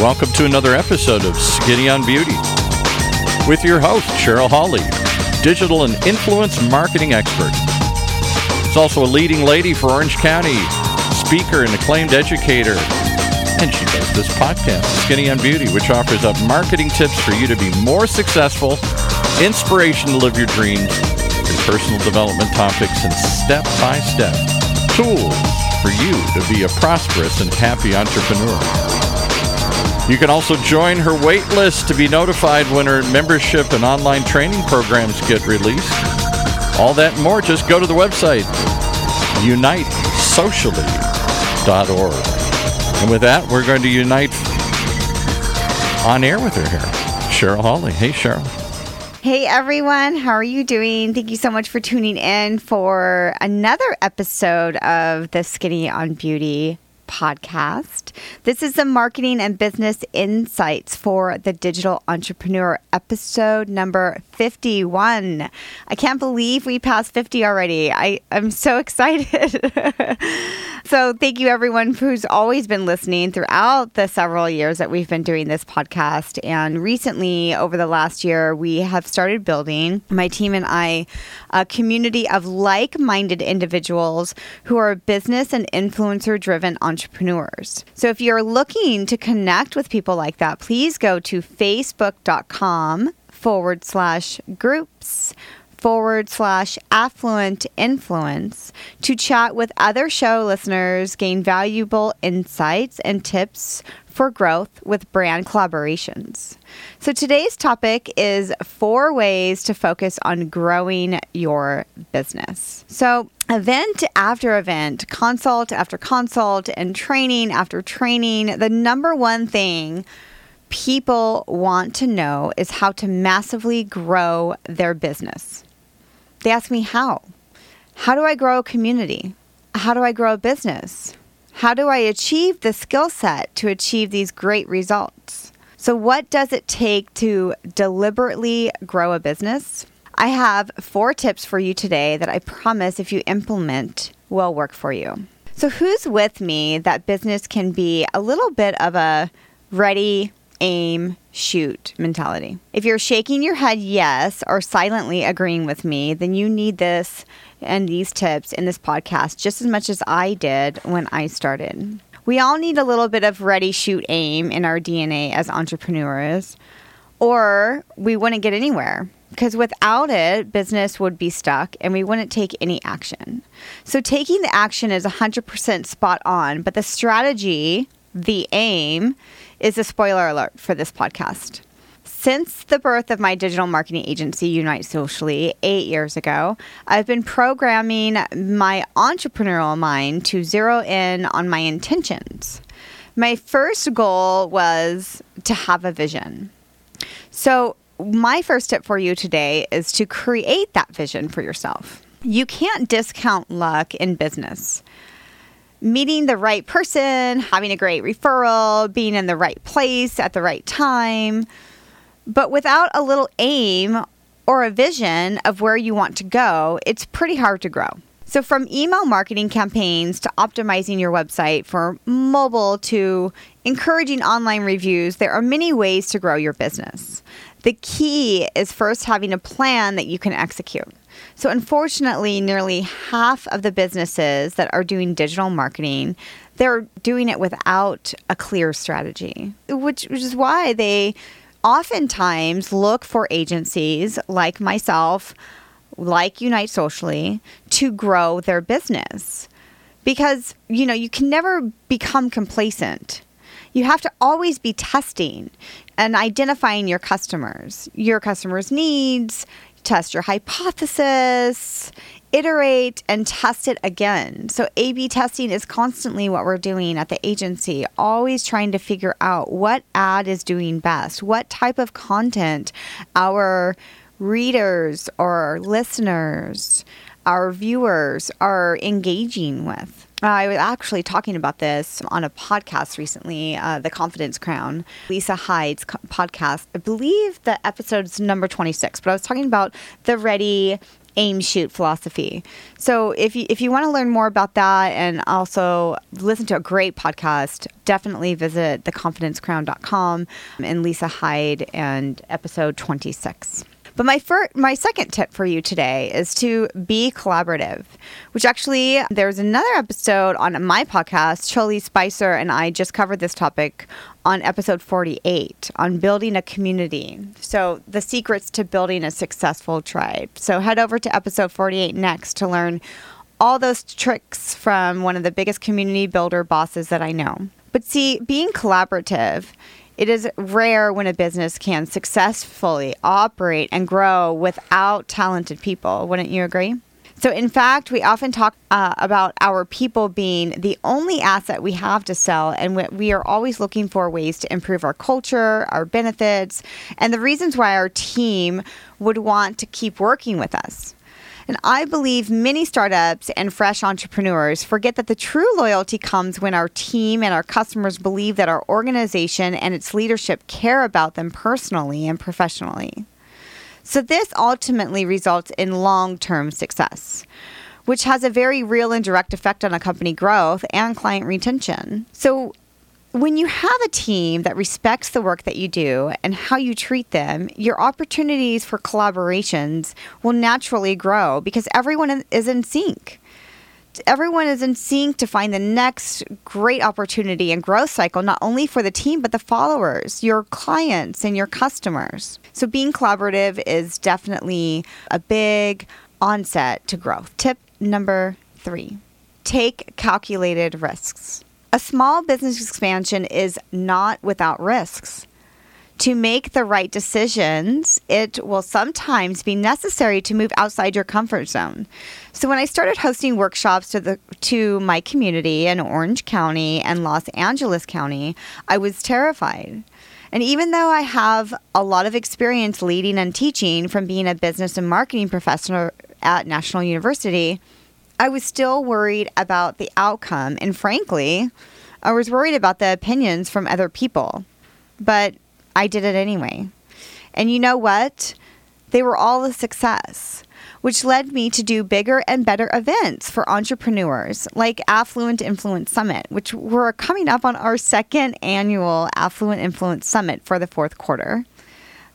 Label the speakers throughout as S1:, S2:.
S1: Welcome to another episode of Skinny on Beauty with your host, Cheryl Hawley, digital and influence marketing expert. She's also a leading lady for Orange County, speaker and acclaimed educator. And she does this podcast, Skinny on Beauty, which offers up marketing tips for you to be more successful, inspiration to live your dreams, and personal development topics and step by step tools for you to be a prosperous and happy entrepreneur. You can also join her wait list to be notified when her membership and online training programs get released. All that and more, just go to the website, unitesocially.org. And with that, we're going to unite on air with her here, Cheryl Hawley. Hey, Cheryl.
S2: Hey everyone, how are you doing? Thank you so much for tuning in for another episode of the Skinny on Beauty podcast. This is the Marketing and Business Insights for the Digital Entrepreneur, episode number 51. I can't believe we passed 50 already. I, I'm so excited. so, thank you everyone who's always been listening throughout the several years that we've been doing this podcast. And recently, over the last year, we have started building, my team and I, a community of like minded individuals who are business and influencer driven entrepreneurs entrepreneurs. So if you're looking to connect with people like that, please go to facebook.com forward slash groups forward slash affluent influence to chat with other show listeners, gain valuable insights and tips for growth with brand collaborations. So today's topic is four ways to focus on growing your business. So event after event, consult after consult, and training after training, the number one thing people want to know is how to massively grow their business. They ask me how. How do I grow a community? How do I grow a business? How do I achieve the skill set to achieve these great results? So, what does it take to deliberately grow a business? I have four tips for you today that I promise if you implement will work for you. So, who's with me that business can be a little bit of a ready, aim, shoot mentality? If you're shaking your head yes or silently agreeing with me, then you need this and these tips in this podcast just as much as I did when I started. We all need a little bit of ready, shoot, aim in our DNA as entrepreneurs, or we wouldn't get anywhere because without it, business would be stuck and we wouldn't take any action. So, taking the action is 100% spot on, but the strategy, the aim, is a spoiler alert for this podcast. Since the birth of my digital marketing agency, Unite Socially, eight years ago, I've been programming my entrepreneurial mind to zero in on my intentions. My first goal was to have a vision. So, my first tip for you today is to create that vision for yourself. You can't discount luck in business meeting the right person, having a great referral, being in the right place at the right time. But without a little aim or a vision of where you want to go, it's pretty hard to grow. So, from email marketing campaigns to optimizing your website for mobile to encouraging online reviews, there are many ways to grow your business. The key is first having a plan that you can execute. So, unfortunately, nearly half of the businesses that are doing digital marketing, they're doing it without a clear strategy, which, which is why they oftentimes look for agencies like myself, like Unite Socially, to grow their business. Because, you know, you can never become complacent. You have to always be testing and identifying your customers, your customers' needs, test your hypothesis, iterate and test it again. So, A B testing is constantly what we're doing at the agency, always trying to figure out what ad is doing best, what type of content our readers or listeners, our viewers are engaging with. I was actually talking about this on a podcast recently, uh, The Confidence Crown, Lisa Hyde's co- podcast. I believe the episode's number 26, but I was talking about the ready, aim shoot philosophy. So if you if you want to learn more about that and also listen to a great podcast, definitely visit theconfidencecrown.com and Lisa Hyde and episode 26. But my first, my second tip for you today is to be collaborative, which actually there's another episode on my podcast. Charlie Spicer and I just covered this topic on episode 48 on building a community. So the secrets to building a successful tribe. So head over to episode 48 next to learn all those tricks from one of the biggest community builder bosses that I know. But see, being collaborative it is rare when a business can successfully operate and grow without talented people. Wouldn't you agree? So, in fact, we often talk uh, about our people being the only asset we have to sell, and we are always looking for ways to improve our culture, our benefits, and the reasons why our team would want to keep working with us. And I believe many startups and fresh entrepreneurs forget that the true loyalty comes when our team and our customers believe that our organization and its leadership care about them personally and professionally. So, this ultimately results in long term success which has a very real and direct effect on a company growth and client retention. So, when you have a team that respects the work that you do and how you treat them, your opportunities for collaborations will naturally grow because everyone is in sync. Everyone is in sync to find the next great opportunity and growth cycle, not only for the team, but the followers, your clients, and your customers. So, being collaborative is definitely a big onset to growth. Tip number three take calculated risks. A small business expansion is not without risks. To make the right decisions, it will sometimes be necessary to move outside your comfort zone. So when I started hosting workshops to the to my community in Orange County and Los Angeles County, I was terrified. And even though I have a lot of experience leading and teaching from being a business and marketing professor at National University, I was still worried about the outcome. And frankly, I was worried about the opinions from other people. But I did it anyway. And you know what? They were all a success, which led me to do bigger and better events for entrepreneurs like Affluent Influence Summit, which we're coming up on our second annual Affluent Influence Summit for the fourth quarter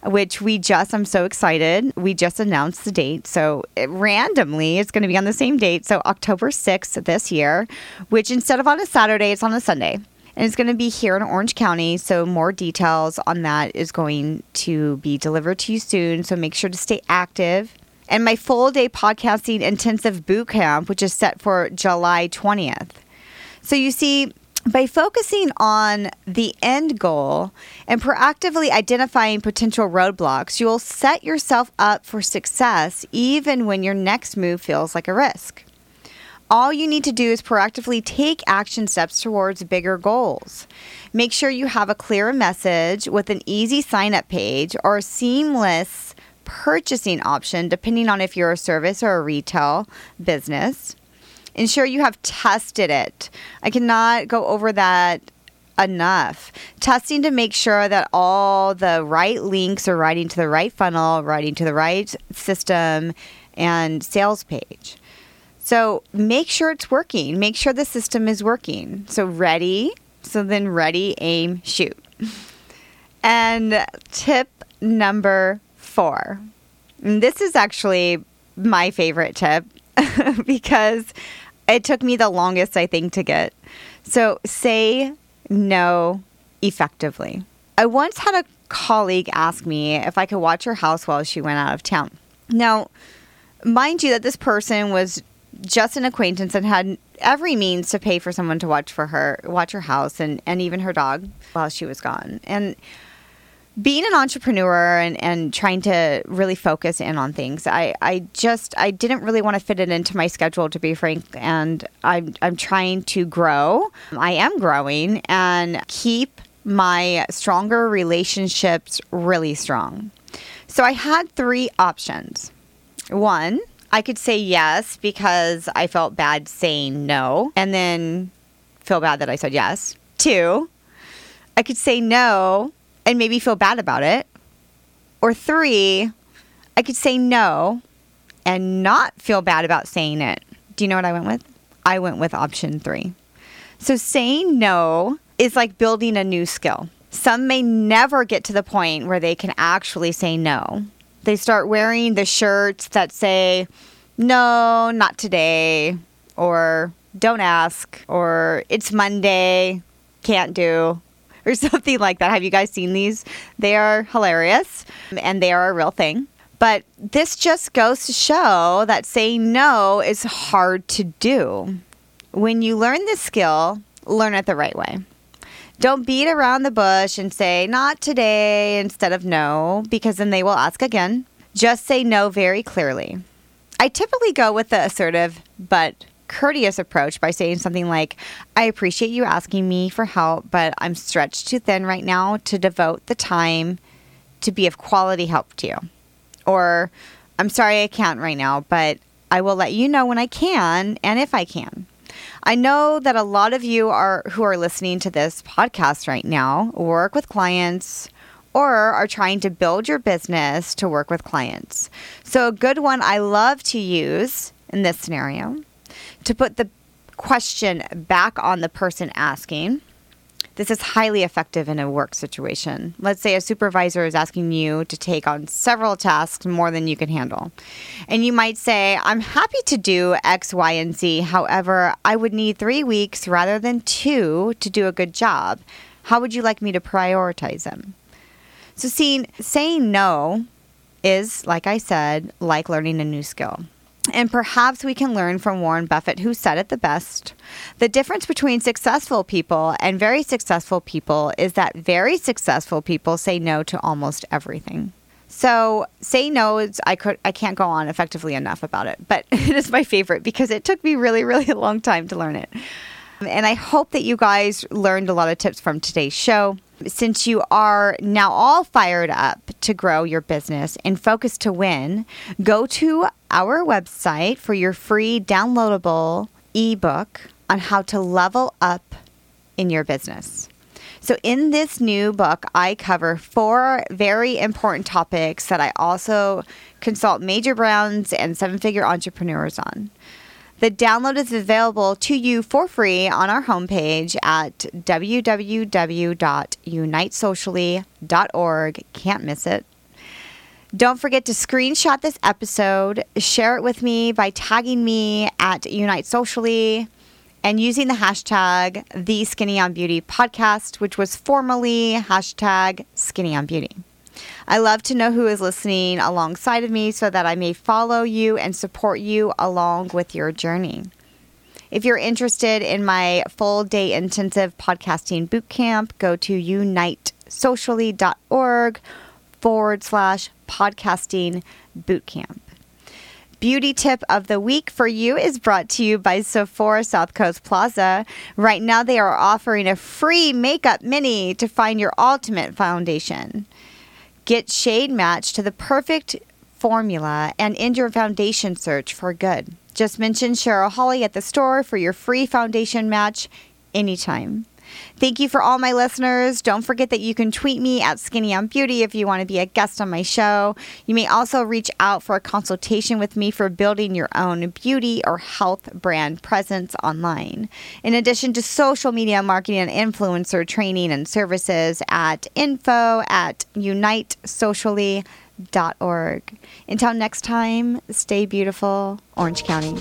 S2: which we just, I'm so excited. We just announced the date. So it, randomly, it's going to be on the same date. So October 6th this year, which instead of on a Saturday, it's on a Sunday. And it's going to be here in Orange County. So more details on that is going to be delivered to you soon. So make sure to stay active. And my full day podcasting intensive boot camp, which is set for July 20th. So you see, by focusing on the end goal and proactively identifying potential roadblocks, you will set yourself up for success even when your next move feels like a risk. All you need to do is proactively take action steps towards bigger goals. Make sure you have a clear message with an easy sign up page or a seamless purchasing option, depending on if you're a service or a retail business. Ensure you have tested it. I cannot go over that enough. Testing to make sure that all the right links are writing to the right funnel, writing to the right system and sales page. So make sure it's working. Make sure the system is working. So ready. So then ready, aim, shoot. And tip number four. And this is actually my favorite tip because it took me the longest, I think, to get. So say no effectively. I once had a colleague ask me if I could watch her house while she went out of town. Now, mind you, that this person was just an acquaintance and had every means to pay for someone to watch for her, watch her house, and, and even her dog while she was gone. And being an entrepreneur and, and trying to really focus in on things, I, I just I didn't really want to fit it into my schedule to be frank. And I'm I'm trying to grow. I am growing and keep my stronger relationships really strong. So I had three options. One, I could say yes because I felt bad saying no and then feel bad that I said yes. Two, I could say no and maybe feel bad about it. Or three, I could say no and not feel bad about saying it. Do you know what I went with? I went with option three. So saying no is like building a new skill. Some may never get to the point where they can actually say no. They start wearing the shirts that say, no, not today, or don't ask, or it's Monday, can't do, or something like that. Have you guys seen these? They are hilarious and they are a real thing. But this just goes to show that saying no is hard to do. When you learn this skill, learn it the right way. Don't beat around the bush and say, not today instead of no, because then they will ask again. Just say no very clearly. I typically go with the assertive but courteous approach by saying something like, I appreciate you asking me for help, but I'm stretched too thin right now to devote the time to be of quality help to you. Or, I'm sorry I can't right now, but I will let you know when I can and if I can. I know that a lot of you are who are listening to this podcast right now work with clients or are trying to build your business to work with clients. So a good one I love to use in this scenario to put the question back on the person asking this is highly effective in a work situation. Let's say a supervisor is asking you to take on several tasks more than you can handle. And you might say, I'm happy to do X, Y, and Z. However, I would need three weeks rather than two to do a good job. How would you like me to prioritize them? So, seeing, saying no is, like I said, like learning a new skill. And perhaps we can learn from Warren Buffett, who said it the best. The difference between successful people and very successful people is that very successful people say no to almost everything. So say no is I could I can't go on effectively enough about it, but it is my favorite because it took me really really a long time to learn it. And I hope that you guys learned a lot of tips from today's show. Since you are now all fired up to grow your business and focus to win, go to our website for your free downloadable ebook on how to level up in your business. So, in this new book, I cover four very important topics that I also consult major brands and seven figure entrepreneurs on. The download is available to you for free on our homepage at www.unitesocially.org. Can't miss it. Don't forget to screenshot this episode, share it with me by tagging me at Unite Socially and using the hashtag the Skinny on Beauty podcast, which was formerly hashtag Skinny on Beauty. I love to know who is listening alongside of me so that I may follow you and support you along with your journey. If you're interested in my full day intensive podcasting bootcamp, go to unitesocially.org forward slash podcasting bootcamp. Beauty tip of the week for you is brought to you by Sephora South Coast Plaza. Right now, they are offering a free makeup mini to find your ultimate foundation. Get shade match to the perfect formula and end your foundation search for good. Just mention Cheryl Hawley at the store for your free foundation match anytime. Thank you for all my listeners. Don't forget that you can tweet me at Skinny on Beauty if you want to be a guest on my show. You may also reach out for a consultation with me for building your own beauty or health brand presence online. In addition to social media marketing and influencer training and services at info at unitesocially.org. Until next time, stay beautiful, Orange County.